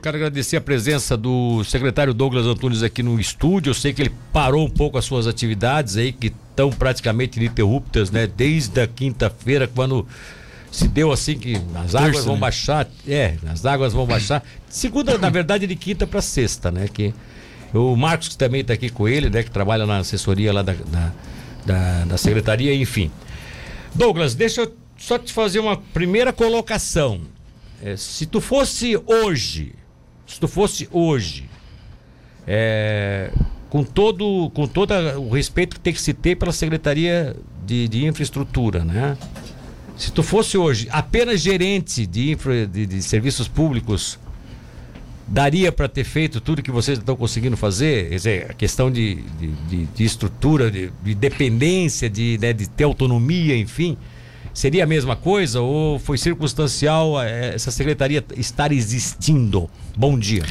Quero agradecer a presença do secretário Douglas Antunes aqui no estúdio. Eu sei que ele parou um pouco as suas atividades aí, que estão praticamente ininterruptas, né? Desde a quinta-feira, quando se deu assim que as águas Terça, vão né? baixar. É, as águas vão baixar. Segunda, na verdade, de quinta para sexta, né? Que o Marcos que também está aqui com ele, né? Que trabalha na assessoria lá da, da, da, da secretaria, enfim. Douglas, deixa eu só te fazer uma primeira colocação. É, se tu fosse hoje se tu fosse hoje, é, com todo com todo o respeito que tem que se ter pela Secretaria de, de Infraestrutura, né? Se tu fosse hoje apenas gerente de, infra, de, de serviços públicos, daria para ter feito tudo que vocês estão conseguindo fazer? Quer dizer, a questão de, de, de estrutura, de, dependência, de, né, de ter autonomia, enfim. Seria a mesma coisa ou foi circunstancial eh, essa secretaria estar existindo? Bom dia.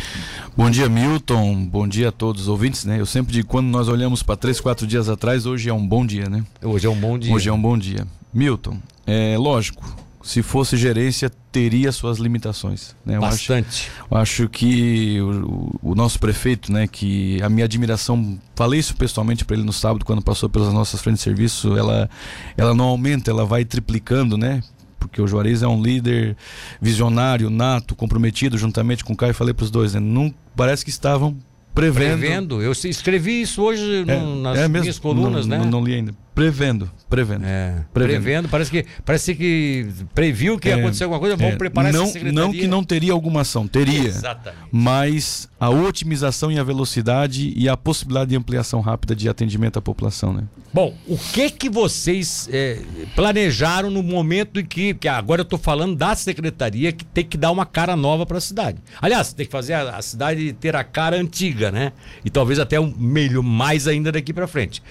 Bom dia, Milton. Bom dia a todos os ouvintes, né? Eu sempre digo, quando nós olhamos para três, quatro dias atrás, hoje é um bom dia, né? Hoje é um bom dia. Hoje é um bom dia. Milton, é lógico, se fosse gerência, teria suas limitações. Né? Eu Bastante. Acho, eu acho que o, o, nosso prefeito, né, que a minha admiração, falei isso pessoalmente para ele no sábado, quando passou pelas nossas frentes de serviço, ela, ela não aumenta, ela vai triplicando, né? Porque o Juarez é um líder visionário, nato, comprometido, juntamente com o Caio, falei para os dois, né? Não, parece que estavam prevendo. Prevendo. Eu escrevi isso hoje é, no, nas é minhas colunas, não, né? Não, não li ainda. Prevendo, prevendo. É, prevendo. prevendo. parece que parece que previu que ia é, acontecer alguma coisa, vamos é, preparar não, essa secretaria. Não que não teria alguma ação, teria. Exatamente. Mas a otimização e a velocidade e a possibilidade de ampliação rápida de atendimento à população, né? Bom, o que que vocês é, planejaram no momento em que, que agora eu estou falando da secretaria que tem que dar uma cara nova para a cidade. Aliás, tem que fazer a, a, cidade ter a cara antiga, né? E talvez até um meio mais ainda daqui para frente.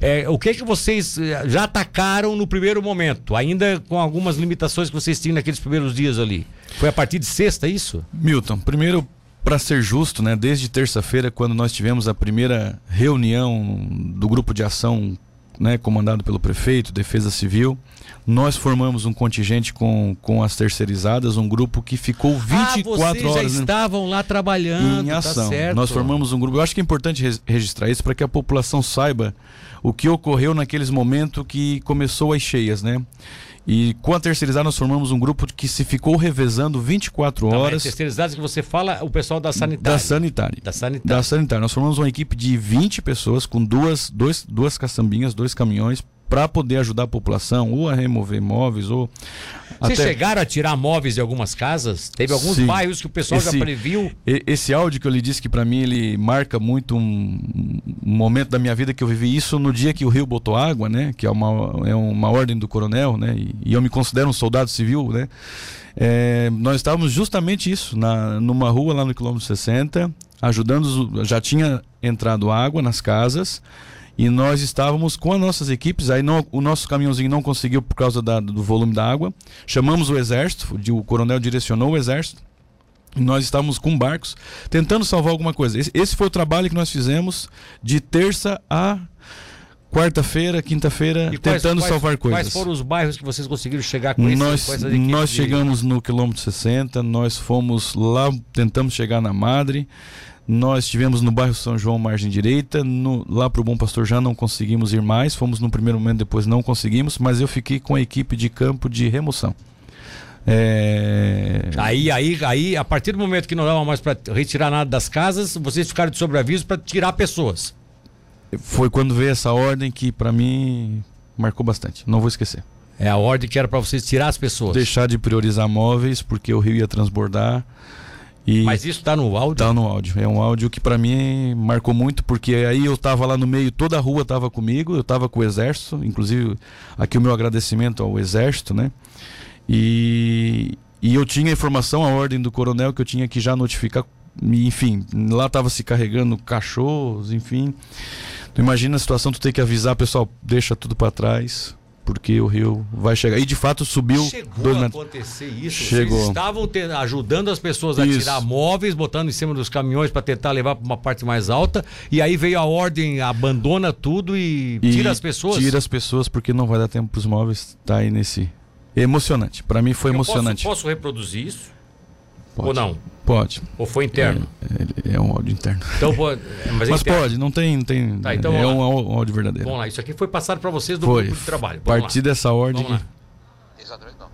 É, o que que vocês eh, já atacaram no primeiro momento, ainda com algumas limitações que vocês tinham naqueles primeiros dias ali? Foi a partir de sexta, é isso? Milton, primeiro para ser justo, né, desde terça-feira, quando nós tivemos a primeira reunião do grupo de ação né, comandado pelo prefeito, Defesa Civil, nós formamos um contingente com, com as terceirizadas, um grupo que ficou 24 ah, vocês horas. Já estavam lá trabalhando, em tá ação. Tá nós formamos um grupo. Eu acho que é importante registrar isso para que a população saiba o que ocorreu naqueles momentos que começou as cheias, né? E com a terceirizada nós formamos um grupo que se ficou revezando 24 tá, horas. terceirizadas que você fala, o pessoal da sanitária. Da sanitária. Da sanitária. Da sanitária. Nós formamos uma equipe de 20 pessoas com duas, dois, duas caçambinhas, dois caminhões para poder ajudar a população ou a remover móveis ou vocês até... chegaram a tirar móveis de algumas casas? Teve alguns Sim. bairros que o pessoal esse, já previu? Esse áudio que eu lhe disse que para mim ele marca muito um, momento da minha vida que eu vivi isso no dia que o Rio botou água, né? Que é uma, é uma ordem do coronel, né? E, e eu me considero um soldado civil, né? É, nós estávamos justamente isso, na, numa rua lá no quilômetro 60, ajudando, já tinha entrado água nas casas, e nós estávamos com as nossas equipes, aí não, o nosso caminhãozinho não conseguiu por causa da, do volume da água. Chamamos o exército, o coronel direcionou o exército. Nós estávamos com barcos tentando salvar alguma coisa. Esse, esse foi o trabalho que nós fizemos de terça a quarta-feira, quinta-feira, tentando quais, salvar coisas. Quais foram os bairros que vocês conseguiram chegar com nós, esse, com Nós chegamos no quilômetro 60, nós fomos lá, tentamos chegar na Madre, nós estivemos no bairro São João, margem direita. No, lá para o Bom Pastor já não conseguimos ir mais. Fomos no primeiro momento, depois não conseguimos. Mas eu fiquei com a equipe de campo de remoção. É... Aí, aí, aí, a partir do momento que não dava mais para retirar nada das casas, vocês ficaram de sobreaviso para tirar pessoas. Foi quando veio essa ordem que para mim marcou bastante. Não vou esquecer. É a ordem que era para vocês tirar as pessoas. Deixar de priorizar móveis porque o rio ia transbordar. E Mas isso está no áudio? Está no áudio. É um áudio que para mim marcou muito, porque aí eu estava lá no meio, toda a rua estava comigo, eu estava com o exército, inclusive aqui o meu agradecimento ao exército, né? E, e eu tinha a informação, a ordem do coronel que eu tinha que já notificar, enfim, lá estava se carregando cachorros, enfim. Tu imagina a situação, tu ter que avisar, pessoal, deixa tudo para trás porque o rio vai chegar. E de fato subiu. Chegou dois a acontecer isso. Chegou. Vocês estavam te, ajudando as pessoas a isso. tirar móveis, botando em cima dos caminhões para tentar levar para uma parte mais alta. E aí veio a ordem, abandona tudo e, e tira as pessoas. Tira as pessoas porque não vai dar tempo para os móveis. Tá aí nesse. Emocionante. Para mim foi Eu emocionante. Posso, posso reproduzir isso? Pode. Ou não? Pode. Ou foi interno? É, é um áudio interno. Então pode. Mas, é Mas interno. pode, não tem. Não tem Tá, então é vamos um áudio verdadeiro. Vamos lá, isso aqui foi passado para vocês do Foi. grupo de trabalho. A Vamos partir lá. dessa ordem. Vamos lá. Exatamente não.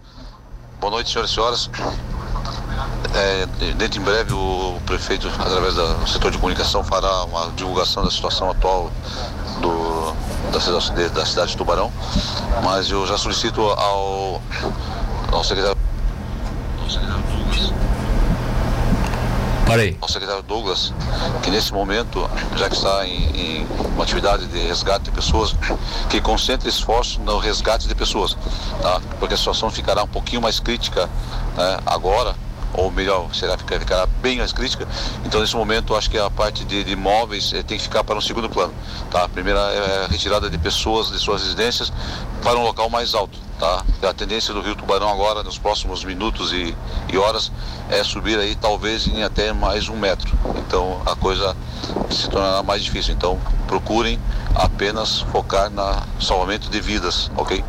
Boa noite, senhoras e senhores. É, dentro em breve, o prefeito, através do setor de comunicação, fará uma divulgação da situação atual da, cidade, da cidade de Tubarão. Mas eu já solicito ao, ao secretário. Parei. ao secretário Douglas que nesse momento, já que está em, em uma atividade de resgate de pessoas, que concentre esforço no resgate de pessoas, tá? porque a situação ficará um pouquinho mais crítica né, agora, ou melhor, será ficar- ficará bem mais crítica. Então nesse momento acho que a parte de, de imóveis eh, tem que ficar para um segundo plano. Tá? A primeira é a retirada de pessoas de suas residências para um local mais alto. Tá? A tendência do Rio Tubarão agora, nos próximos minutos e, e horas, é subir aí talvez em até mais um metro. Então a coisa se tornará mais difícil. Então procurem apenas focar no salvamento de vidas, ok?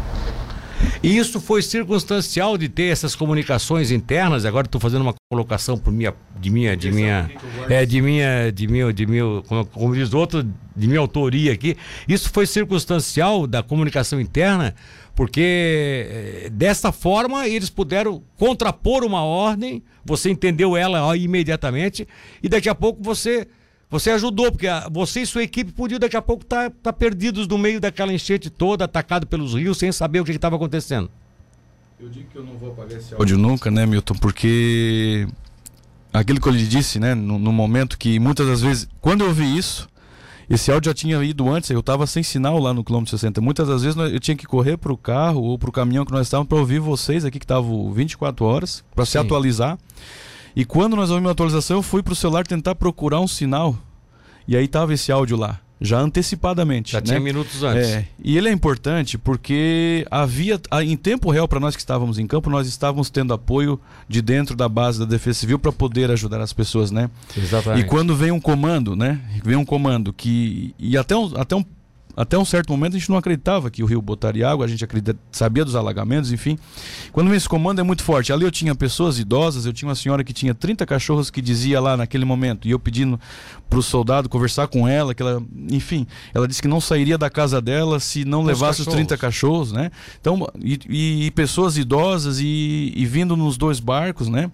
E isso foi circunstancial de ter essas comunicações internas. Agora estou fazendo uma colocação por minha, de minha, de minha, é de minha, de minha, de meu, como, como diz outro, de minha autoria aqui. Isso foi circunstancial da comunicação interna, porque eh, dessa forma eles puderam contrapor uma ordem. Você entendeu ela ó, imediatamente e daqui a pouco você você ajudou, porque você e sua equipe podiam daqui a pouco estar perdidos no meio daquela enchente toda, atacado pelos rios, sem saber o que estava acontecendo. Eu digo que eu não vou apagar esse áudio nunca, né, Milton? Porque aquilo que eu lhe disse, né, no, no momento que muitas das vezes, quando eu ouvi isso, esse áudio já tinha ido antes, eu estava sem sinal lá no quilômetro 60. Muitas das vezes eu tinha que correr para o carro ou para o caminhão que nós estávamos para ouvir vocês aqui que estavam 24 horas, para se atualizar. E quando nós ouvimos a atualização, eu fui para o celular tentar procurar um sinal. E aí tava esse áudio lá, já antecipadamente. Já né? tinha minutos antes. É, e ele é importante porque havia, em tempo real, para nós que estávamos em campo, nós estávamos tendo apoio de dentro da base da Defesa Civil para poder ajudar as pessoas, né? Exatamente. E quando vem um comando, né? Vem um comando que. E até um, até um, até um certo momento a gente não acreditava que o rio botaria água, a gente acredita, sabia dos alagamentos, enfim. Quando vem esse comando é muito forte. Ali eu tinha pessoas idosas, eu tinha uma senhora que tinha 30 cachorros que dizia lá naquele momento, e eu pedindo para o soldado conversar com ela, que ela, enfim, ela disse que não sairia da casa dela se não os levasse os cachorros. 30 cachorros, né? Então, e, e- e pessoas idosas e, e vindo nos dois barcos, né?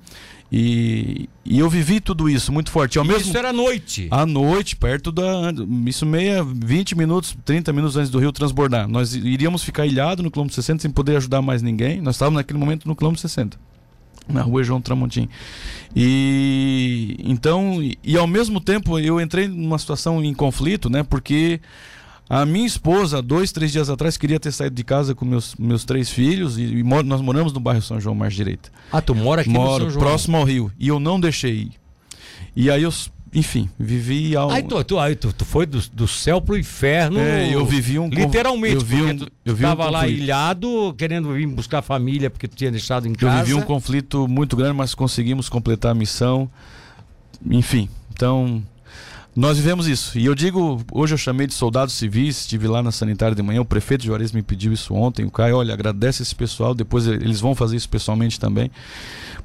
E, e eu vivi tudo isso muito forte. Ao E mesmo Isso era noite. à noite, perto da. Isso meia, 20 minutos, 30 minutos antes do rio transbordar. Nós iríamos ficar ilhados no quilômetro 60 sem poder ajudar mais ninguém. Nós estávamos naquele momento no quilômetro 60. Na rua João Tramontim. E então, e, e ao mesmo tempo eu entrei numa situação em conflito, né? Porque a minha esposa, dois, três dias atrás, queria ter saído de casa com meus, meus três filhos e, e mo- nós moramos no bairro São João Mar Direita. Ah, tu mora aqui no Moro São João. próximo ao rio. E eu não deixei ir. E aí eu, enfim, vivi ao. Aí tu, tu, aí tu, tu foi do, do céu pro inferno. É, eu vivi um Literalmente, eu vi um- tu eu vi um tava lá ilhado, querendo vir buscar a família porque tu tinha deixado em Eu casa. vivi um conflito muito grande, mas conseguimos completar a missão. Enfim, então nós vivemos isso. E eu digo, hoje eu chamei de soldados civis, estive lá na sanitária de manhã, o prefeito de Juarez me pediu isso ontem, o Caio, olha, agradece esse pessoal, depois eles vão fazer isso pessoalmente também,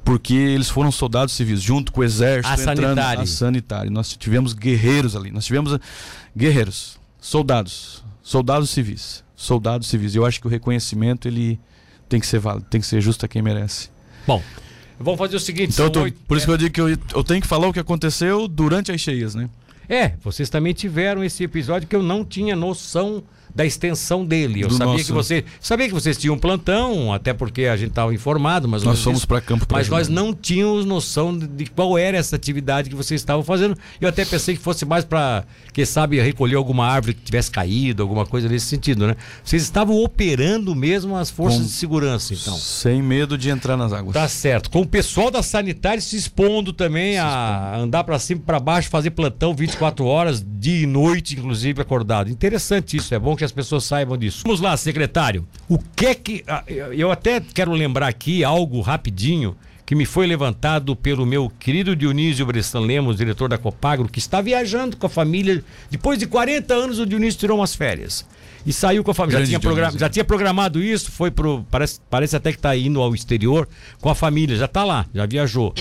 porque eles foram soldados civis, junto com o exército, A entrando sanitária. a sanitária. Nós tivemos guerreiros ali, nós tivemos guerreiros, soldados, soldados civis, soldados civis. Eu acho que o reconhecimento, ele tem que ser válido, tem que ser justo a quem merece. Bom, vamos fazer o seguinte. Então, tô- oito- por isso que eu digo que eu, eu tenho que falar o que aconteceu durante as cheias, né? É, vocês também tiveram esse episódio que eu não tinha noção da extensão dele. Eu Do sabia nosso- que você, sabia que vocês tinham plantão, até porque a gente estava informado, mas Nós fomos para campo Mas nós ajudar. não tínhamos noção de, qual era essa atividade que vocês estavam fazendo. Eu até pensei que fosse mais para, quem sabe, recolher alguma árvore que tivesse caído, alguma coisa nesse sentido, né? Vocês estavam operando mesmo as forças Com- de segurança, então. Sem medo de entrar nas águas. Tá certo. Com o pessoal da sanitária se expondo também a andar para cima para baixo, fazer plantão 24 horas, dia e noite, inclusive acordado. Interessante isso, é bom que as pessoas saibam disso. Vamos lá, secretário. O que é que. ah, eu- até quero lembrar aqui algo rapidinho que me foi levantado pelo meu querido Dionísio Bressan Lemos, diretor da Copagro, que está viajando com a família. Depois de 40 anos, o Dionísio tirou umas férias e saiu com a família. Já tinha, program... já tinha, programado isso, foi pro. Parece, parece até que está indo ao exterior com a família, já está lá, já viajou.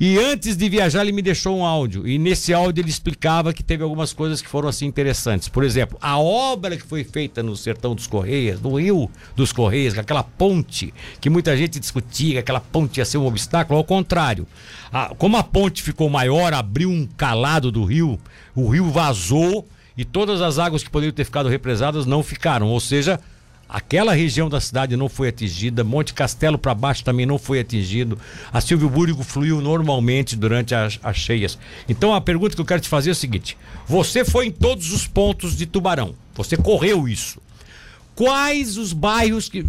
E antes de viajar, ele me deixou um áudio. E nesse áudio ele explicava que teve algumas coisas que foram assim interessantes. Por exemplo, a obra que foi feita no Sertão dos Correias, no Rio dos Correias, aquela ponte que muita gente discutia, aquela ponte ia ser um obstáculo, ao contrário. A, como a ponte ficou maior, abriu um calado do rio, o rio vazou e todas as águas que poderiam ter ficado represadas não ficaram, ou seja, aquela região da cidade não foi atingida, Monte Castelo para baixo também não foi atingido, a Silvio Búrigo fluiu normalmente durante as, as cheias. Então a pergunta que eu quero te fazer é o seguinte: você foi em todos os pontos de Tubarão, você correu isso. Quais os bairros que,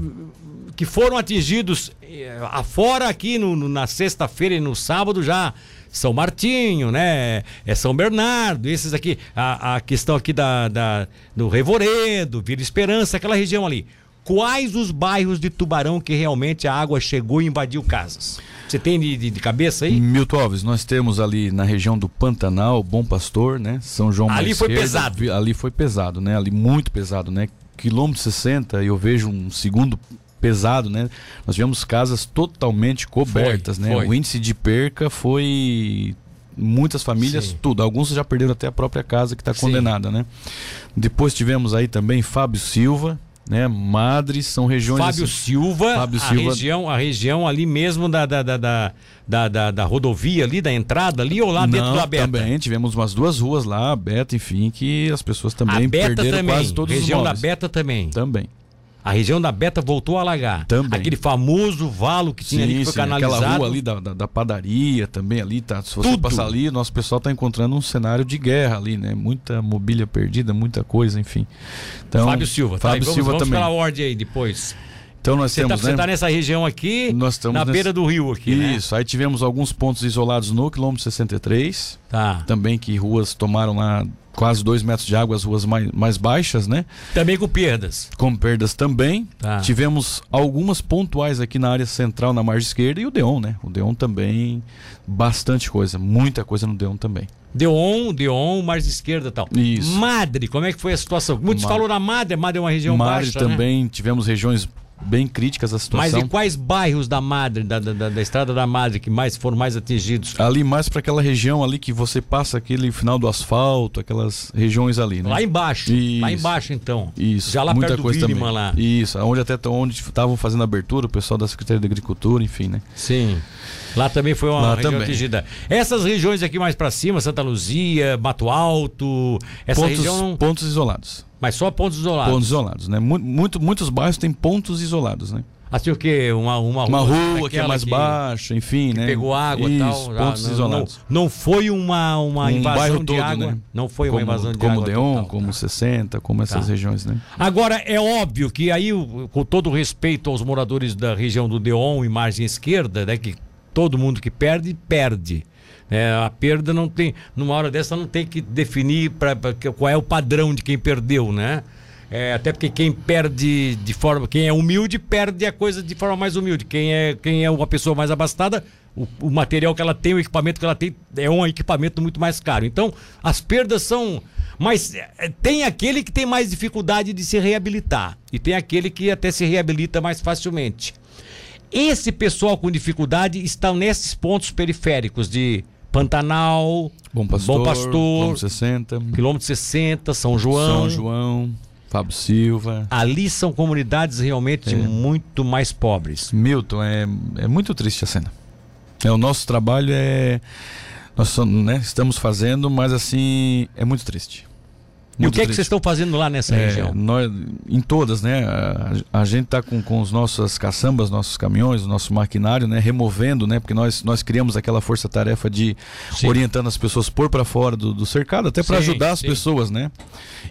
que foram atingidos eh, afora aqui no, no na sexta-feira e no sábado já são Martinho, né? É São Bernardo, esses aqui, a, a questão aqui da, da, do Revoredo, Vila Esperança, aquela região ali. Quais os bairros de Tubarão que realmente a água chegou e invadiu casas? Você tem de, de, de, cabeça aí? Milton Alves, nós temos ali na região do Pantanal, Bom Pastor, né? São João Ali foi pesado. Ali foi pesado, né? Ali muito pesado, né? Quilômetro 60, eu vejo um segundo pesado, né? Nós tivemos casas totalmente cobertas, foi, né? Foi. O índice de perca foi muitas famílias, Sim. tudo. Alguns já perderam até a própria casa que está condenada, né? Depois tivemos aí também Fábio Silva, né? Madres são regiões. Fábio assim, Silva, Fábio a Silva, região, a região ali mesmo da da, da, da, da, da, da rodovia ali, da entrada ali ou lá Não, dentro do Abeta? Também tivemos umas duas ruas lá, Abeta, enfim, que as pessoas também perderam também. quase todos região os Região da Beta também. Também. A região da Beta voltou a alagar. Também. Aquele famoso valo que tinha sim, ali que foi sim, canalizado. Aquela rua ali da, da, da, padaria também ali, tá? Se você Tudo. passar ali, nosso pessoal tá encontrando um cenário de guerra ali, né? Muita mobília perdida, muita coisa, enfim. Então, Fábio Silva, tá, Fábio tá, vamos, Silva vamos também. pela ordem aí depois. Então nós você temos, tá, né? Você está nessa região aqui, nós estamos na nessa... beira do rio aqui, né? Isso, né? aí tivemos alguns pontos isolados no quilômetro 63. Tá. Também que ruas tomaram lá quase dois metros de água, as ruas mais, mais baixas, né? Também com perdas. Com perdas também. Tá. Tivemos algumas pontuais aqui na área central, na margem esquerda, e o Deon, né? O Deon também, bastante coisa, muita coisa no Deon também. Deon, Deon, margem esquerda e tal. Isso. Madre, como é que foi a situação? Muitos Ma... falaram na Madre, Madre é uma região Madre baixa, também, né? tivemos regiões bem críticas a situação. Mas e quais bairros da Madre, da, da, da, Estrada da Madre, que mais foram mais atingidos? Ali mais para aquela região ali que você passa aquele final do asfalto, aquelas regiões ali, né? Lá embaixo. Isso. Lá embaixo então. Isso. Já lá Muita perto coisa do também. lá. Isso, onde até onde estavam fazendo abertura, o pessoal da Secretaria de Agricultura, enfim, né? Sim. Lá também foi uma Lá região também. atingida. Essas regiões aqui mais para cima, Santa Luzia, Mato Alto, essa pontos, região. pontos isolados. Mas só pontos isolados. Pontos isolados, né? Muito, muitos bairros têm pontos isolados, né? Assim o quê? Uma, uma, uma rua que é mais que, baixa, enfim, né? Pegou água e tal. Pontos não, isolados. Não, não, foi uma, uma um invasão de todo, água. Né? Não foi como, uma invasão de como água. Deon, total. como 60, como essas Tá. regiões, né? Agora, é óbvio que aí, com todo o respeito aos moradores da região do Deon e margem esquerda, né? Que todo mundo que perde, perde. É, a perda não tem. Numa hora dessa não tem que definir pra, pra, qual é o padrão de quem perdeu, né? É, até porque quem perde de forma. Quem é humilde perde a coisa de forma mais humilde. Quem é, quem é uma pessoa mais abastada, o, o material que ela tem, o equipamento que ela tem, é um equipamento muito mais caro. Então, as perdas são. Mas é, tem aquele que tem mais dificuldade de se reabilitar. E tem aquele que até se reabilita mais facilmente. Esse pessoal com dificuldade está nesses pontos periféricos de Pantanal, Bom Pastor, Bom Pastor, quilômetro 60, quilômetro 60, São João. São João, Fábio Silva. Ali são comunidades realmente É. muito mais pobres. Milton, é, é muito triste a cena. É, o nosso trabalho é. Nós né, estamos fazendo, mas assim, é muito triste. E o Muito que é que vocês estão fazendo lá nessa É, região? nós, em todas, né? A, a gente está com, com os nossos caçambas, nossos caminhões, o nosso maquinário, né? Removendo, né? Porque nós, nós criamos aquela força-tarefa de Sim. orientando as pessoas por para fora do, do cercado, até para ajudar as sim. pessoas, né?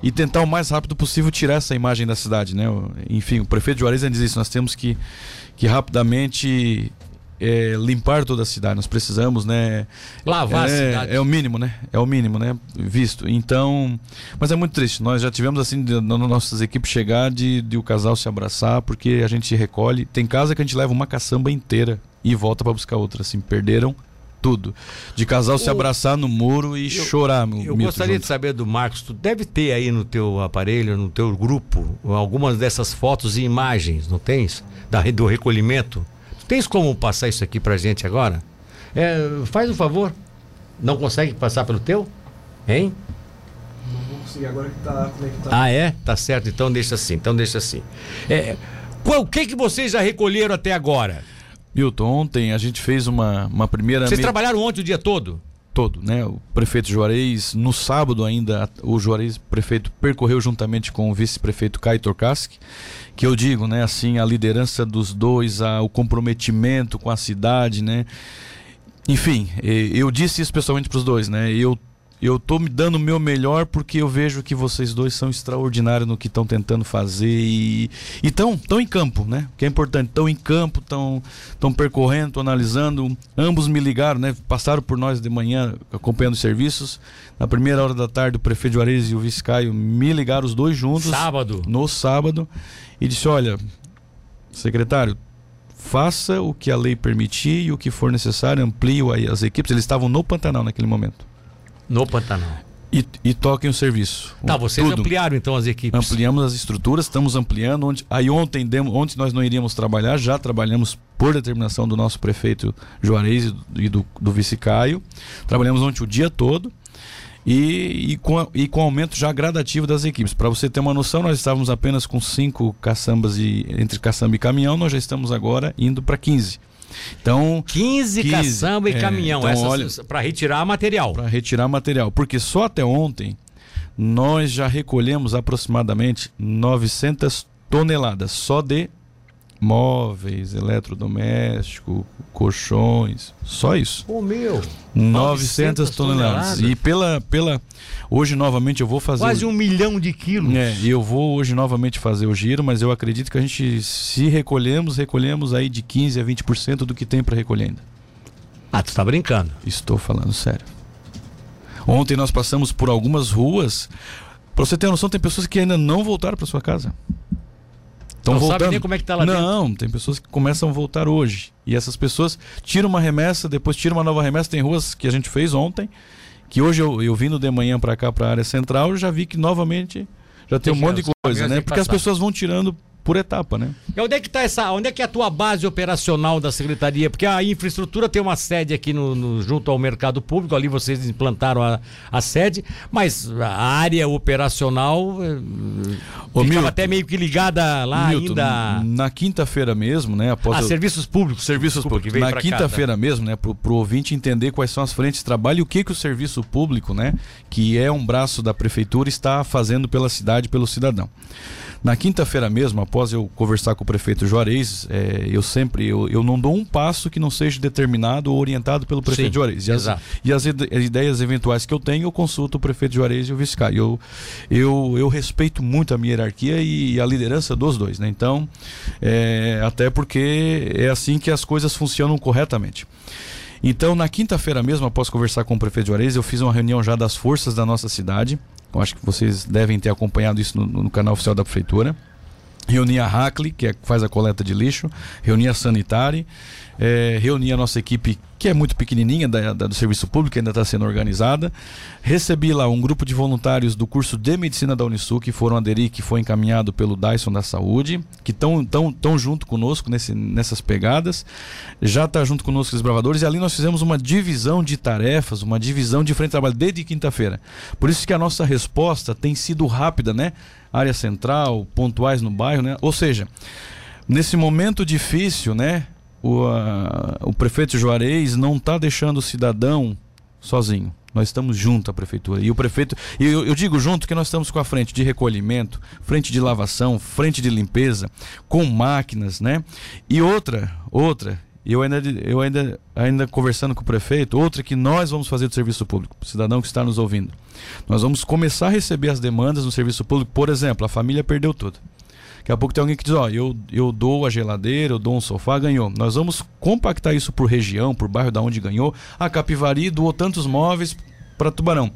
E tentar o mais rápido possível tirar essa imagem da cidade, né? Enfim, o prefeito de Juarez diz isso, nós temos que, que rapidamente é, limpar toda a cidade. Nós precisamos, né? Lavar a é, cidade. É o mínimo, né? É o mínimo, né? Visto. Então, mas é muito triste. Nós já tivemos assim, de, nas nossas equipes chegar de, de o casal se abraçar, porque a gente recolhe. Tem casa que a gente leva uma caçamba inteira e volta para buscar outra. Assim, perderam tudo. De casal se abraçar no muro e eu, chorar. Eu gostaria junto. de saber do Marcos, tu deve ter aí no teu aparelho, no teu grupo, algumas dessas fotos e imagens, não tens? Da, do recolhimento. Tens como passar isso aqui pra gente agora? É, faz um favor. Não consegue passar pelo teu? Hein? Não vou conseguir agora que tá conectado. Ah, é? Tá certo, então deixa assim, então deixa assim. É, o que, que vocês já recolheram até agora? Milton, ontem a gente fez uma, uma primeira. Vocês me... trabalharam ontem o dia todo? Todo, né? O prefeito Juarez, no sábado ainda, o Juarez prefeito percorreu juntamente com o vice-prefeito Caio Torcaski, que eu digo, né, assim, a liderança dos dois, a, o comprometimento com a cidade, né? Enfim, eu disse isso pessoalmente para os dois, né? Eu eu tô me dando o meu melhor porque eu vejo que vocês dois são extraordinários no que estão tentando fazer e estão tão em campo, né? O que é importante, estão em campo, estão estão percorrendo, estão analisando. Ambos me ligaram, né? Passaram por nós de manhã acompanhando os serviços. Na primeira hora da tarde, o prefeito Juarez e o vice Caio me ligaram os dois juntos. Sábado. No sábado. E disse: Olha, secretário, faça o que a lei permitir e o que for necessário, amplie as equipes. Eles estavam no Pantanal naquele momento. No Pantanal. E, e toquem o serviço. Tá, vocês tudo. ampliaram então as equipes. Ampliamos as estruturas, estamos ampliando. Onde, aí ontem, demos, ontem nós não iríamos trabalhar, já trabalhamos por determinação do nosso prefeito Juarez e do, do vice Caio. Trabalhamos ontem o dia todo. E, e, com, e com aumento já gradativo das equipes. Para você ter uma noção, nós estávamos apenas com cinco caçambas e, entre caçamba e caminhão, nós já estamos agora indo para 15. Então, 15, 15 caçamba e é, caminhão, então, para retirar material. Para retirar material, porque só até ontem nós já recolhemos aproximadamente 900 toneladas só de móveis, eletrodoméstico, colchões, só isso. O meu. 900, 900 toneladas. toneladas. E pela, pela. Hoje novamente eu vou fazer. Quase um milhão de quilos. É, eu vou hoje novamente fazer o giro, mas eu acredito que a gente, se recolhemos, recolhemos aí de 15% a 20% do que tem para recolher ainda. Ah, tu está brincando? Estou falando sério. Ontem nós passamos por algumas ruas. Para você ter noção, tem pessoas que ainda não voltaram para sua casa. Estão voltando. sabe nem como é que tá lá Não, dentro. tem pessoas que começam a voltar hoje. E essas pessoas tiram uma remessa, depois tiram uma nova remessa. Tem ruas que a gente fez ontem, que hoje eu, eu vindo de manhã para cá, para a área central, eu já vi que novamente já tem, tem um monte de coisa, né? Porque as pessoas vão tirando por etapa, né? E onde é que tá essa, onde é que é a tua base operacional da secretaria? Porque a infraestrutura tem uma sede aqui no, no junto ao mercado público, ali vocês implantaram a, a sede, mas a área operacional eh, Ô, Milton, até meio que ligada lá Milton, ainda. Na quinta-feira mesmo, né? Após ah, eu... serviços públicos, serviços públicos. Na quinta-feira mesmo, né? Pro, pro ouvinte entender quais são as frentes de trabalho e o que que o serviço público, né? Que é um braço da prefeitura está fazendo pela cidade, pelo cidadão. Na quinta-feira mesmo, após eu conversar com o prefeito Juarez, é, eu sempre eu, eu não dou um passo que não seja determinado ou orientado pelo prefeito Sim, Juarez. E as, e as, ideias eventuais que eu tenho, eu consulto o prefeito Juarez e o vice eu, eu, eu respeito muito a minha hierarquia e a liderança dos dois. Né? Então, é, até porque é assim que as coisas funcionam corretamente. Então, na quinta-feira mesmo, após conversar com o prefeito Juarez, eu fiz uma reunião já das forças da nossa cidade. Eu acho que vocês devem ter acompanhado isso no, no canal oficial da prefeitura. Reuni a Hackley, que é, faz a coleta de lixo, reuni a Sanitari, é, reuni a nossa equipe, que é muito pequenininha, da, da do serviço público, ainda está sendo organizada. Recebi lá um grupo de voluntários do curso de medicina da Unisul, que foram aderir, que foi encaminhado pelo Dyson da Saúde, que estão tão, tão junto conosco nesse, nessas pegadas. Já está junto conosco os bravadores, e ali nós fizemos uma divisão de tarefas, uma divisão de frente de trabalho desde quinta-feira. Por isso que a nossa resposta tem sido rápida, né? Área central, pontuais no bairro, né? Ou seja, nesse momento difícil, né? O, a, o prefeito Juarez não está deixando o cidadão sozinho. Nós estamos junto à prefeitura. E o prefeito, e eu, eu, digo junto que nós estamos com a frente de recolhimento, frente de lavação, frente de limpeza, com máquinas, né? E outra, outra, eu ainda, eu ainda, ainda conversando com o prefeito, outra que nós vamos fazer do serviço público, cidadão que está nos ouvindo. Nós vamos começar a receber as demandas no serviço público, por exemplo, a família perdeu tudo. Daqui a pouco tem alguém que diz, ó, eu, eu dou a geladeira, eu dou um sofá, ganhou. Nós vamos compactar isso por região, por bairro da onde ganhou. A Capivari doou tantos móveis para Tubarão.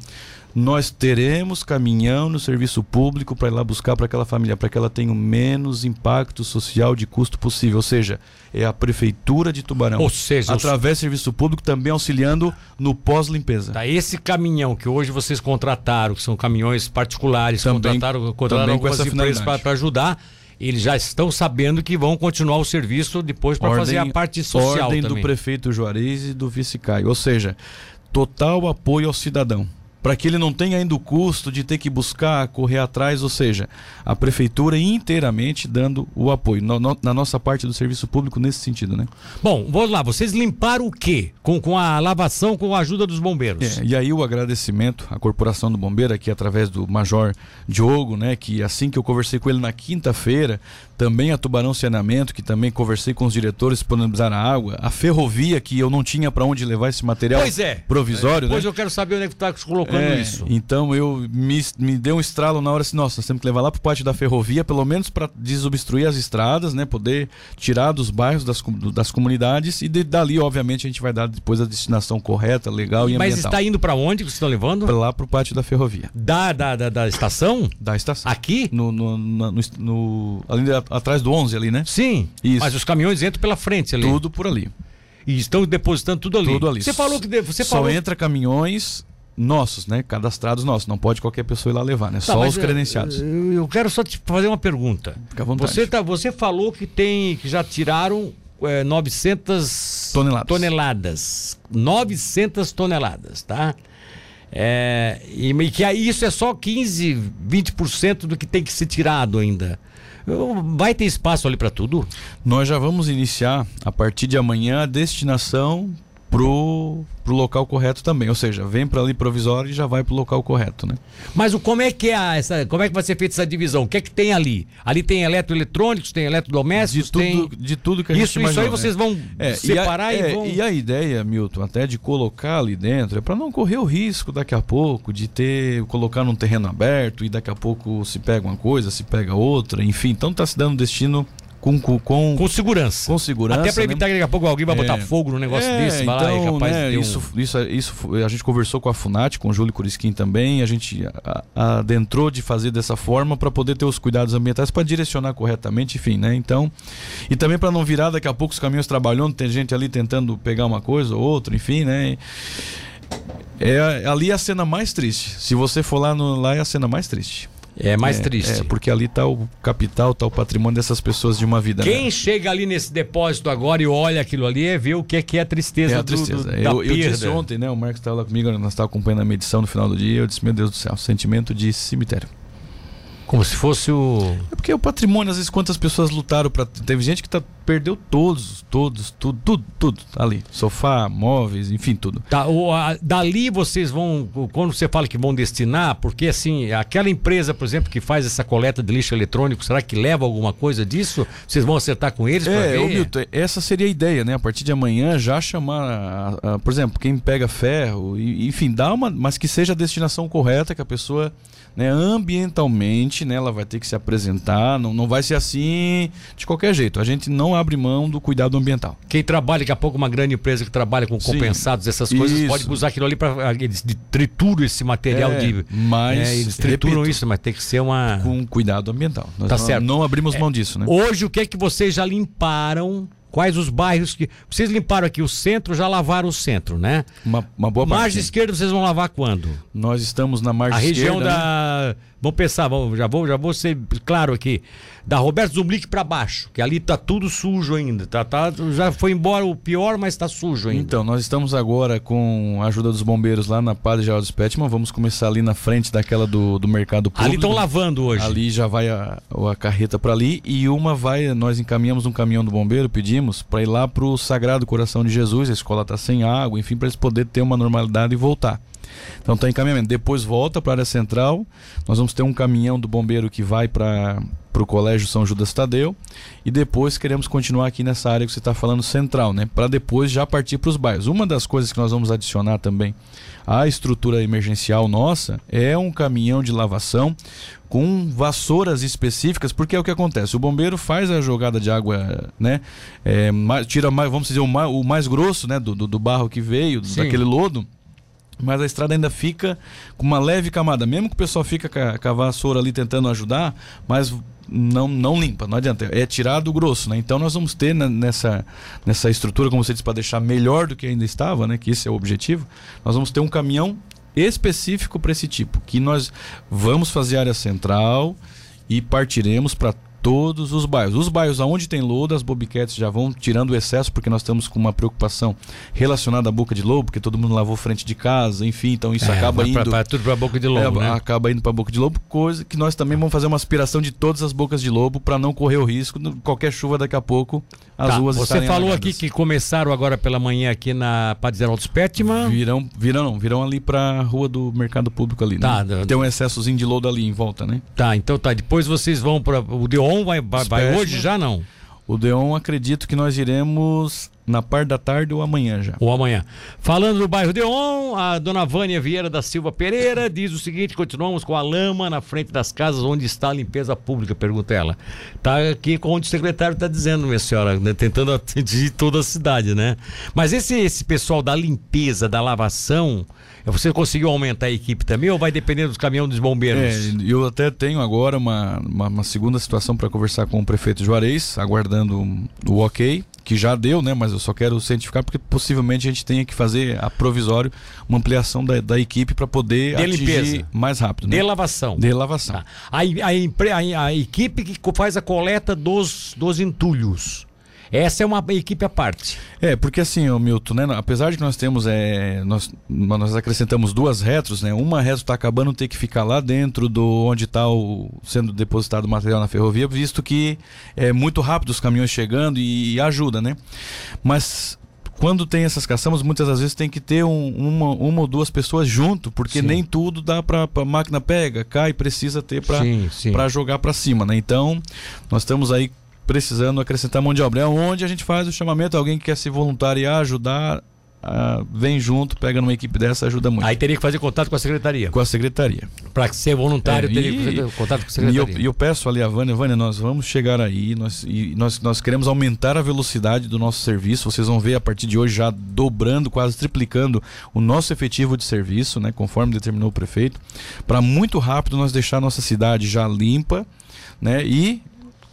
nós teremos caminhão no serviço público para ir lá buscar para aquela família, para que ela tenha o menos impacto social de custo possível. Ou seja, é a prefeitura de Tubarão, Ou seja, através do serviço público, também auxiliando no pós-limpeza. Tá, esse caminhão que hoje vocês contrataram, que são caminhões particulares, Também- contrataram, contrataram também com algumas essa empresas para ajudar, eles já estão sabendo que vão continuar o serviço depois para fazer a parte social ordem também. do prefeito Juarez e do vice Caio. Ou seja, total apoio ao cidadão. Para que ele não tenha ainda o custo de ter que buscar, correr atrás, ou seja, a prefeitura inteiramente dando o apoio. No- no- na nossa parte do serviço público nesse sentido, né? Bom, vamos lá, vocês limparam o quê? Com, com a lavação, com a ajuda dos bombeiros. É, e aí o agradecimento à Corporação do Bombeiro, aqui através do Major Diogo, né? Que assim que eu conversei com ele na quinta-feira, também a Tubarão Saneamento, que também conversei com os diretores disponibilizar a água, a ferrovia, que eu não tinha para onde levar esse material Pois é. provisório, Depois né? eu quero saber onde é que tu tá colocando É, isso. Então eu me, me deu um estralo na hora assim, nossa, nós temos que levar lá pro pátio da ferrovia, pelo menos para desobstruir as estradas, né? Poder tirar dos bairros, das, das comunidades e de- dali, obviamente, a gente vai dar depois a destinação correta, legal e Mas ambiental. está indo para onde que vocês estão levando? Pra lá pro pátio da ferrovia, Da, da, da, da estação? da estação. Aqui? No, no, na- no, no- ali atrás do 11 ali, né? Sim. Isso. Mas os caminhões entram pela frente ali. Tudo por ali. E estão depositando tudo ali. Tudo ali. Você falou que de- você Só falou entra caminhões nossos, né? Cadastrados nossos. Não pode qualquer pessoa ir lá levar, né? Tá, Só os credenciados. Eu, eu quero só te fazer uma pergunta. Fica à vontade. Você, tá, você falou que tem que já tiraram eh, 900 Toneladas. toneladas. 900 toneladas, tá? É, e, e que isso é só 15, 20% do que tem que ser tirado ainda. Vai ter espaço ali para tudo? Nós já vamos iniciar a partir de amanhã a destinação pro, pro local correto também. Ou seja, vem para ali provisório e já vai pro local correto, né? Mas o, como é que é a- essa, como é que vai ser feita essa divisão? O que é que tem ali? Ali tem eletroeletrônicos, tem eletrodomésticos, De tudo, tem de tudo que a gente isso, isso aí né? vocês vão É, separar e e, a, é, vão. e a ideia, Milton, até de colocar ali dentro é para não correr o risco daqui a pouco de ter colocar num terreno aberto e daqui a pouco se pega uma coisa, se pega outra, enfim, então tá se dando destino com com, com, Com segurança. com segurança. Até para né? evitar que daqui a pouco alguém vai botar É. fogo no negócio É, desse, vai lá e então, capaz né, um- isso, isso, isso a gente conversou com a Funat, com o Júlio Curisquim também, a gente adentrou de fazer dessa forma para poder ter os cuidados ambientais para direcionar corretamente, enfim, né? Então, e também para não virar daqui a pouco os caminhões trabalhando, tem gente ali tentando pegar uma coisa ou outra, enfim, né? É ali é a cena mais triste. Se você for lá no, lá é a cena mais triste. É mais É, triste. É, porque ali tá o capital, tá o patrimônio dessas pessoas de uma vida. né? Quem chega ali nesse depósito agora e olha aquilo ali é ver o que é, que é a tristeza, É a do- tristeza. do, da eu, eu disse ontem, né? O Marcos estava lá comigo, nós estávamos acompanhando a medição no final do dia. Eu disse, meu Deus do céu, sentimento de cemitério. Como se fosse o. É porque o patrimônio, às vezes, quantas pessoas lutaram para. Teve gente que tá, perdeu todos, todos, tudo, tudo, tudo ali. Sofá, móveis, enfim, tudo. Tá, o, a- dali vocês vão. Quando você fala que vão destinar, porque assim, aquela empresa, por exemplo, que faz essa coleta de lixo eletrônico, será que leva alguma coisa disso? Vocês vão acertar com eles? É, ô Milton, essa seria a ideia, né? A partir de amanhã já chamar, a- a- por exemplo, quem pega ferro, e- enfim, dá uma, mas que seja a destinação correta, que a pessoa, né, ambientalmente, né, ela vai ter que se apresentar, não, não vai ser assim de qualquer jeito. A gente não abre mão do cuidado ambiental. Quem trabalha, daqui a pouco, uma grande empresa que trabalha com Sim. compensados, essas coisas, Isso. pode usar aquilo ali para. Eles de- trituram esse material É, de. mas, é, eles trituram repito, isso, mas tem que ser uma. com cuidado ambiental. Nós Tá não, certo. não abrimos mão disso, né? Hoje, o que é que vocês já limparam? Quais os bairros que. Vocês limparam aqui o centro, já lavaram o centro, né? Uma, uma boa parte. Margem esquerda vocês vão lavar quando? Nós estamos na margem A região esquerda, né? da. Vamos pensar, vamos- já, vou, já vou ser claro aqui. Da Roberto Zumblick pra baixo, que ali tá tudo sujo ainda. Tá, tá, já foi embora o pior, mas tá sujo ainda. Então, nós estamos agora com a ajuda dos bombeiros lá na Padre Geraldo Spetman. Vamos começar ali na frente daquela do, do mercado público. ali estão lavando hoje. Ali já vai a, a carreta para ali e uma vai, nós encaminhamos um caminhão do bombeiro, pedimos para ir lá pro Sagrado Coração de Jesus, a escola tá sem água, enfim, para eles poderem ter uma normalidade e voltar. Então tá em encaminhamento. Depois volta para a área central. Nós vamos ter um caminhão do bombeiro que vai para o Colégio São Judas Tadeu e depois queremos continuar aqui nessa área que você está falando central, né? Para depois já partir para os bairros. Uma das coisas que nós vamos adicionar também à estrutura emergencial nossa é um caminhão de lavação com vassouras específicas, porque é o que acontece. O bombeiro faz a jogada de água, né? É, tira mais, vamos dizer, o mais, o mais grosso, né? Do, do, do barro que veio, Sim. daquele lodo. Mas a estrada ainda fica com uma leve camada. Mesmo que o pessoal fica com a vassoura ali tentando ajudar, mas não, não limpa, não adianta. É tirado o grosso, né? Então nós vamos ter nessa, nessa estrutura, como você disse, para deixar melhor do que ainda estava, né? Que esse é o objetivo. Nós vamos ter um caminhão específico para esse tipo, que nós vamos fazer área central e partiremos para todos os bairros. Os bairros onde tem lodo, as bobcats já vão tirando o excesso, porque nós estamos com uma preocupação relacionada à boca de lobo, porque todo mundo lavou frente de casa, enfim, então isso é, acaba indo. Pra, pra, tudo para a boca de lobo. É, né? Acaba indo para a boca de lobo, coisa que nós também vamos fazer uma aspiração de todas as bocas de lobo para não correr o risco, qualquer chuva daqui a pouco, as tá, ruas Você falou aqui que começaram agora pela manhã aqui na Padre Geraldo Spetman. Virão, virão não, virão ali para a rua do mercado público ali, tá, né? Tem um excessozinho de lodo ali em volta, né? Tá, então tá. Depois vocês vão para o Deon vai, vai, vai hoje já não? O Deon acredito que nós iremos na parte da tarde ou amanhã já. Ou amanhã. Falando do bairro Deon, a dona Vânia Vieira da Silva Pereira diz o seguinte: continuamos com a lama na frente das casas onde está a limpeza pública, pergunta ela. Tá aqui com onde o secretário está dizendo, minha senhora, né, tentando atingir toda a cidade, né? Mas esse, esse pessoal da limpeza, da lavação, você conseguiu aumentar a equipe também ou vai depender dos caminhões dos bombeiros? É, eu até tenho agora uma, uma, uma segunda situação para conversar com o prefeito Juarez, aguardando o ok, que já deu, né? Mas eu só quero cientificar porque possivelmente a gente tenha que fazer a provisório uma ampliação da, da equipe para poder de atingir limpeza. mais rápido. Né? De lavação. De lavação. Tá. A, a, a, a, equipe que faz a coleta dos, dos entulhos essa é uma equipe à parte. É, porque assim, o Milton, né, apesar de que nós temos, é, nós, nós acrescentamos duas retros, né? Uma retro está acabando ter que ficar lá dentro do onde está sendo depositado o material na ferrovia, visto que é muito rápido os caminhões chegando e, e ajuda, né? Mas quando tem essas caçambas, muitas das vezes tem que ter um, uma, uma ou duas pessoas junto, porque sim. nem tudo dá para a máquina pega, cai, precisa ter para jogar para cima, né? Então, nós estamos aí precisando acrescentar mão de obra. É onde a gente faz o chamamento, alguém que quer se voluntariar, ajudar, Uh, vem junto, pega numa equipe dessa, ajuda muito. Aí teria que fazer contato com a secretaria. Com a secretaria. Para ser voluntário, é, teria que fazer contato com a secretaria. E eu, eu, peço ali a Vânia, Vânia, nós vamos chegar aí, nós, e nós, nós queremos aumentar a velocidade do nosso serviço. Vocês vão ver a partir de hoje já dobrando, quase triplicando o nosso efetivo de serviço, né, conforme determinou o prefeito, para muito rápido nós deixar a nossa cidade já limpa, né, e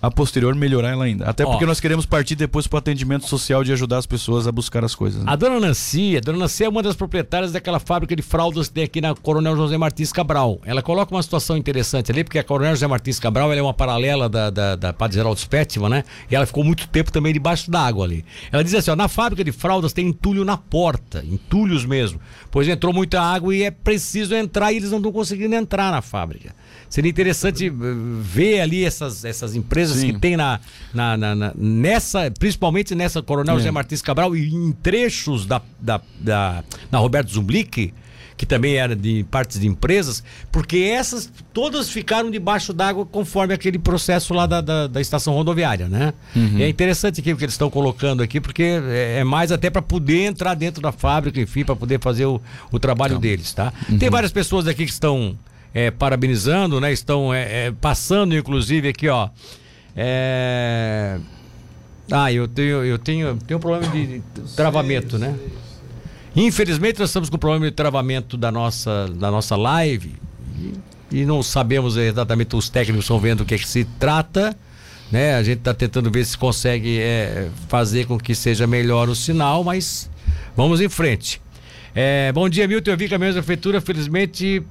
a posterior melhorar ela ainda. Até porque Ó, nós queremos partir depois para o atendimento social de ajudar as pessoas a buscar as coisas. Né? A dona Nancy, a dona Nancy é uma das proprietárias daquela fábrica de fraldas que tem aqui na Coronel José Martins Cabral. Ela coloca uma situação interessante ali, porque a Coronel José Martins Cabral é uma paralela da, da, da Padre Geraldo Spetman, né? E ela ficou muito tempo também debaixo d'água ali. Ela diz assim: ó, na fábrica de fraldas tem entulho na porta, entulhos mesmo. Pois entrou muita água e é preciso entrar e eles não estão conseguindo entrar na fábrica. Seria interessante eh, ver ali essas, essas empresas Sim. que tem na, na, na, na, nessa, principalmente nessa Coronel é. José Martins Cabral e em trechos da, da, da na Roberto Zumblick, que também era de partes de empresas, porque essas todas ficaram debaixo d'água conforme aquele processo lá da, da, da estação rodoviária, né? Uhum. é interessante aqui o que eles estão colocando aqui, porque é, é mais até para poder entrar dentro da fábrica, enfim, para poder fazer o, o trabalho então. deles, tá? Uhum. Tem várias pessoas aqui que estão é, parabenizando, né? Estão é, é, passando, inclusive, aqui, ó. É... Ah, eu tenho, eu tenho, tenho um problema de travamento, né? Infelizmente nós estamos com problema de travamento da nossa, da nossa live e, e não sabemos exatamente, os técnicos estão vendo o que, é que se trata, né? A gente está tentando ver se consegue é, fazer com que seja melhor o sinal, mas vamos em frente. É, bom dia, Milton. Eu vi que a minha prefeitura, felizmente,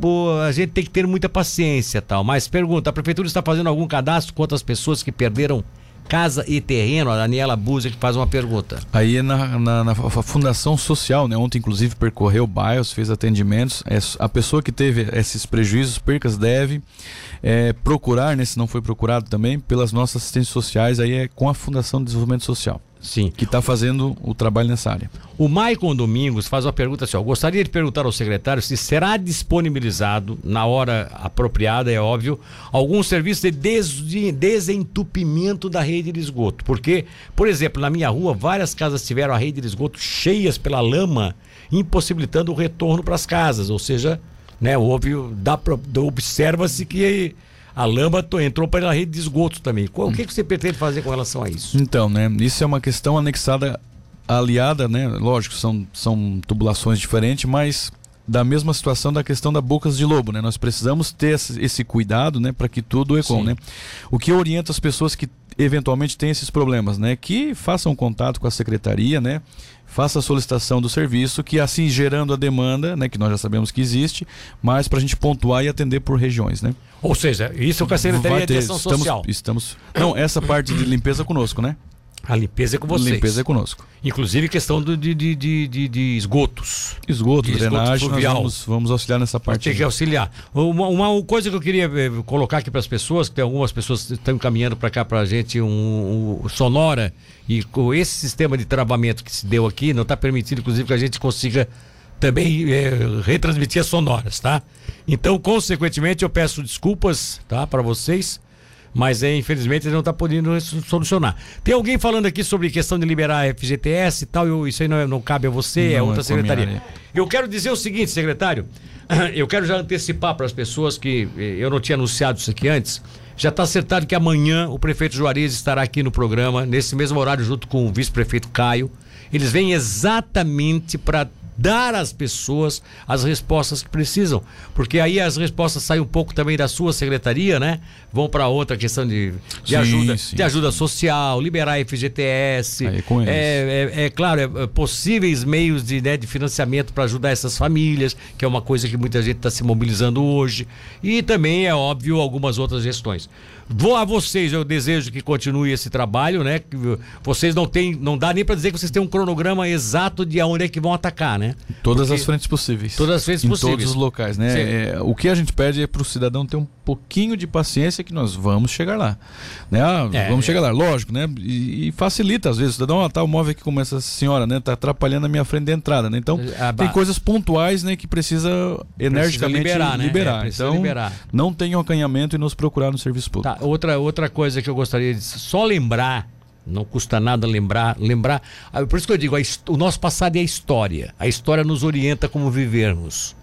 pô, a gente tem que ter muita paciência tal. Mas pergunta, a prefeitura está fazendo algum cadastro com outras pessoas que perderam casa e terreno? A Daniela Búzia que faz uma pergunta. Aí na, na, na, Fundação Social, né? Ontem, inclusive, percorreu bairros, fez atendimentos. É, a pessoa que teve esses prejuízos, percas, deve é, procurar, né? Se não foi procurado também, pelas nossas assistências sociais, aí é com a Fundação de Desenvolvimento Social. Sim. Que está fazendo o trabalho nessa área. O Maicon Domingos faz uma pergunta assim: ó, gostaria de perguntar ao secretário se será disponibilizado, na hora apropriada, é óbvio, algum serviço de des desentupimento da rede de esgoto. Porque, por exemplo, na minha rua, várias casas tiveram a rede de esgoto cheias pela lama, impossibilitando o retorno para as casas. Ou seja, né, houve, observa-se que a lama entrou para a rede de esgoto também. O que, que você pretende fazer com relação a isso? Então, né? Isso é uma questão anexada aliada, né? Lógico, são, são tubulações diferentes, mas da mesma situação da questão da bocas de lobo, né? Nós precisamos ter esse, cuidado, né, para que tudo ecoe, né? O que orienta as pessoas que eventualmente têm esses problemas, né, que façam contato com a secretaria, né? Faça a solicitação do serviço, que assim gerando a demanda, né, que nós já sabemos que existe, mas para a gente pontuar e atender por regiões, né? Ou seja, isso com a Secretaria Vai de ter, Ação estamos, Social. estamos. Não, essa parte de limpeza conosco, né? A limpeza é com vocês. Limpeza é conosco. Inclusive questão do, de, de, de, de- esgotos. Esgoto, De esgoto drenagem, fluvial. vamos, vamos auxiliar nessa parte. Tem que auxiliar. Uma, uma coisa que eu queria eh, colocar aqui para as pessoas, que tem algumas pessoas que estão encaminhando para cá para a gente um, um sonora e com esse sistema de travamento que se deu aqui, não está permitindo, inclusive, que a gente consiga também eh, retransmitir as sonoras, tá? Então, consequentemente, eu peço desculpas, tá, para vocês. Mas é, infelizmente ele não está podendo solucionar. Tem alguém falando aqui sobre questão de liberar a FGTS e tal, eu- isso aí não, é- não cabe a você, é Não, outra é com a minha secretaria. Eu quero dizer o seguinte, secretário. Eu quero já antecipar para as pessoas que eh, eu não tinha anunciado isso aqui antes. Já está acertado que amanhã o prefeito Juarez estará aqui no programa, nesse mesmo horário, junto com o vice-prefeito Caio. Eles vêm exatamente para dar às pessoas as respostas que precisam. Porque aí as respostas saem um pouco também da sua secretaria, né? Vão para outra questão de, de Sim, ajuda, sim, de ajuda social, liberar FGTS. Aí é. É, é, é claro, é, é possíveis meios de, né, de financiamento para ajudar essas famílias, que é uma coisa que muita gente está se mobilizando hoje. E também, é óbvio, algumas outras gestões. Vou a vocês, eu desejo que continue esse trabalho, né? Que vocês não têm, não dá nem para dizer que vocês têm um cronograma exato de aonde é que vão atacar, né? Todas Porque- as frentes possíveis. Todas as frentes em possíveis. todos os locais, né? É, o que a gente pede é para o cidadão ter um pouquinho de paciência que nós vamos chegar lá. Né? Ah, É, vamos é. chegar lá, lógico, né? E, e facilita, às vezes, o cidadão, ah, tá, móvel aqui como essa senhora, né? Tá atrapalhando a minha frente de entrada, né? Então, Ah, tem coisas pontuais, né, que precisa energicamente liberar, né? É, precisa então, liberar. não tenham acanhamento e nos procurar no serviço público. Tá, outra, outra coisa que eu gostaria de só lembrar, não custa nada lembrar, lembrar. ah, Por isso que eu digo, a o nosso passado é a história. A história nos orienta como vivermos.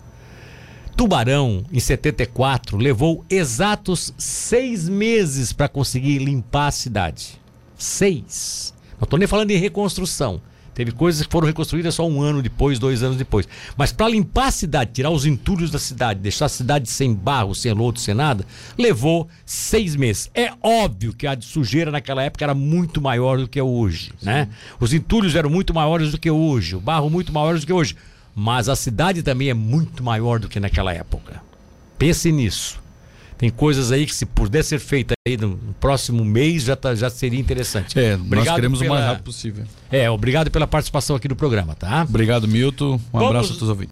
Tubarão, em 74, levou exatos seis meses para conseguir limpar a cidade. Seis. Não estou nem falando em reconstrução. Teve coisas que foram reconstruídas só um ano depois, dois anos depois. Mas para limpar a cidade, tirar os entulhos da cidade, deixar a cidade sem barro, sem lodo, sem nada, levou seis meses. É óbvio que a de sujeira naquela época era muito maior do que é hoje, né? Os entulhos eram muito maiores do que hoje, o barro muito maior do que hoje. Mas a cidade também é muito maior do que naquela época. Pense nisso. Tem coisas aí que se puder ser feita aí no próximo mês já, tá- já seria interessante. É, nós Obrigado queremos o mais pela- rápido possível. É, obrigado pela participação aqui no programa, tá? Obrigado, Milton. Um Vamos- abraço a todos os ouvintes.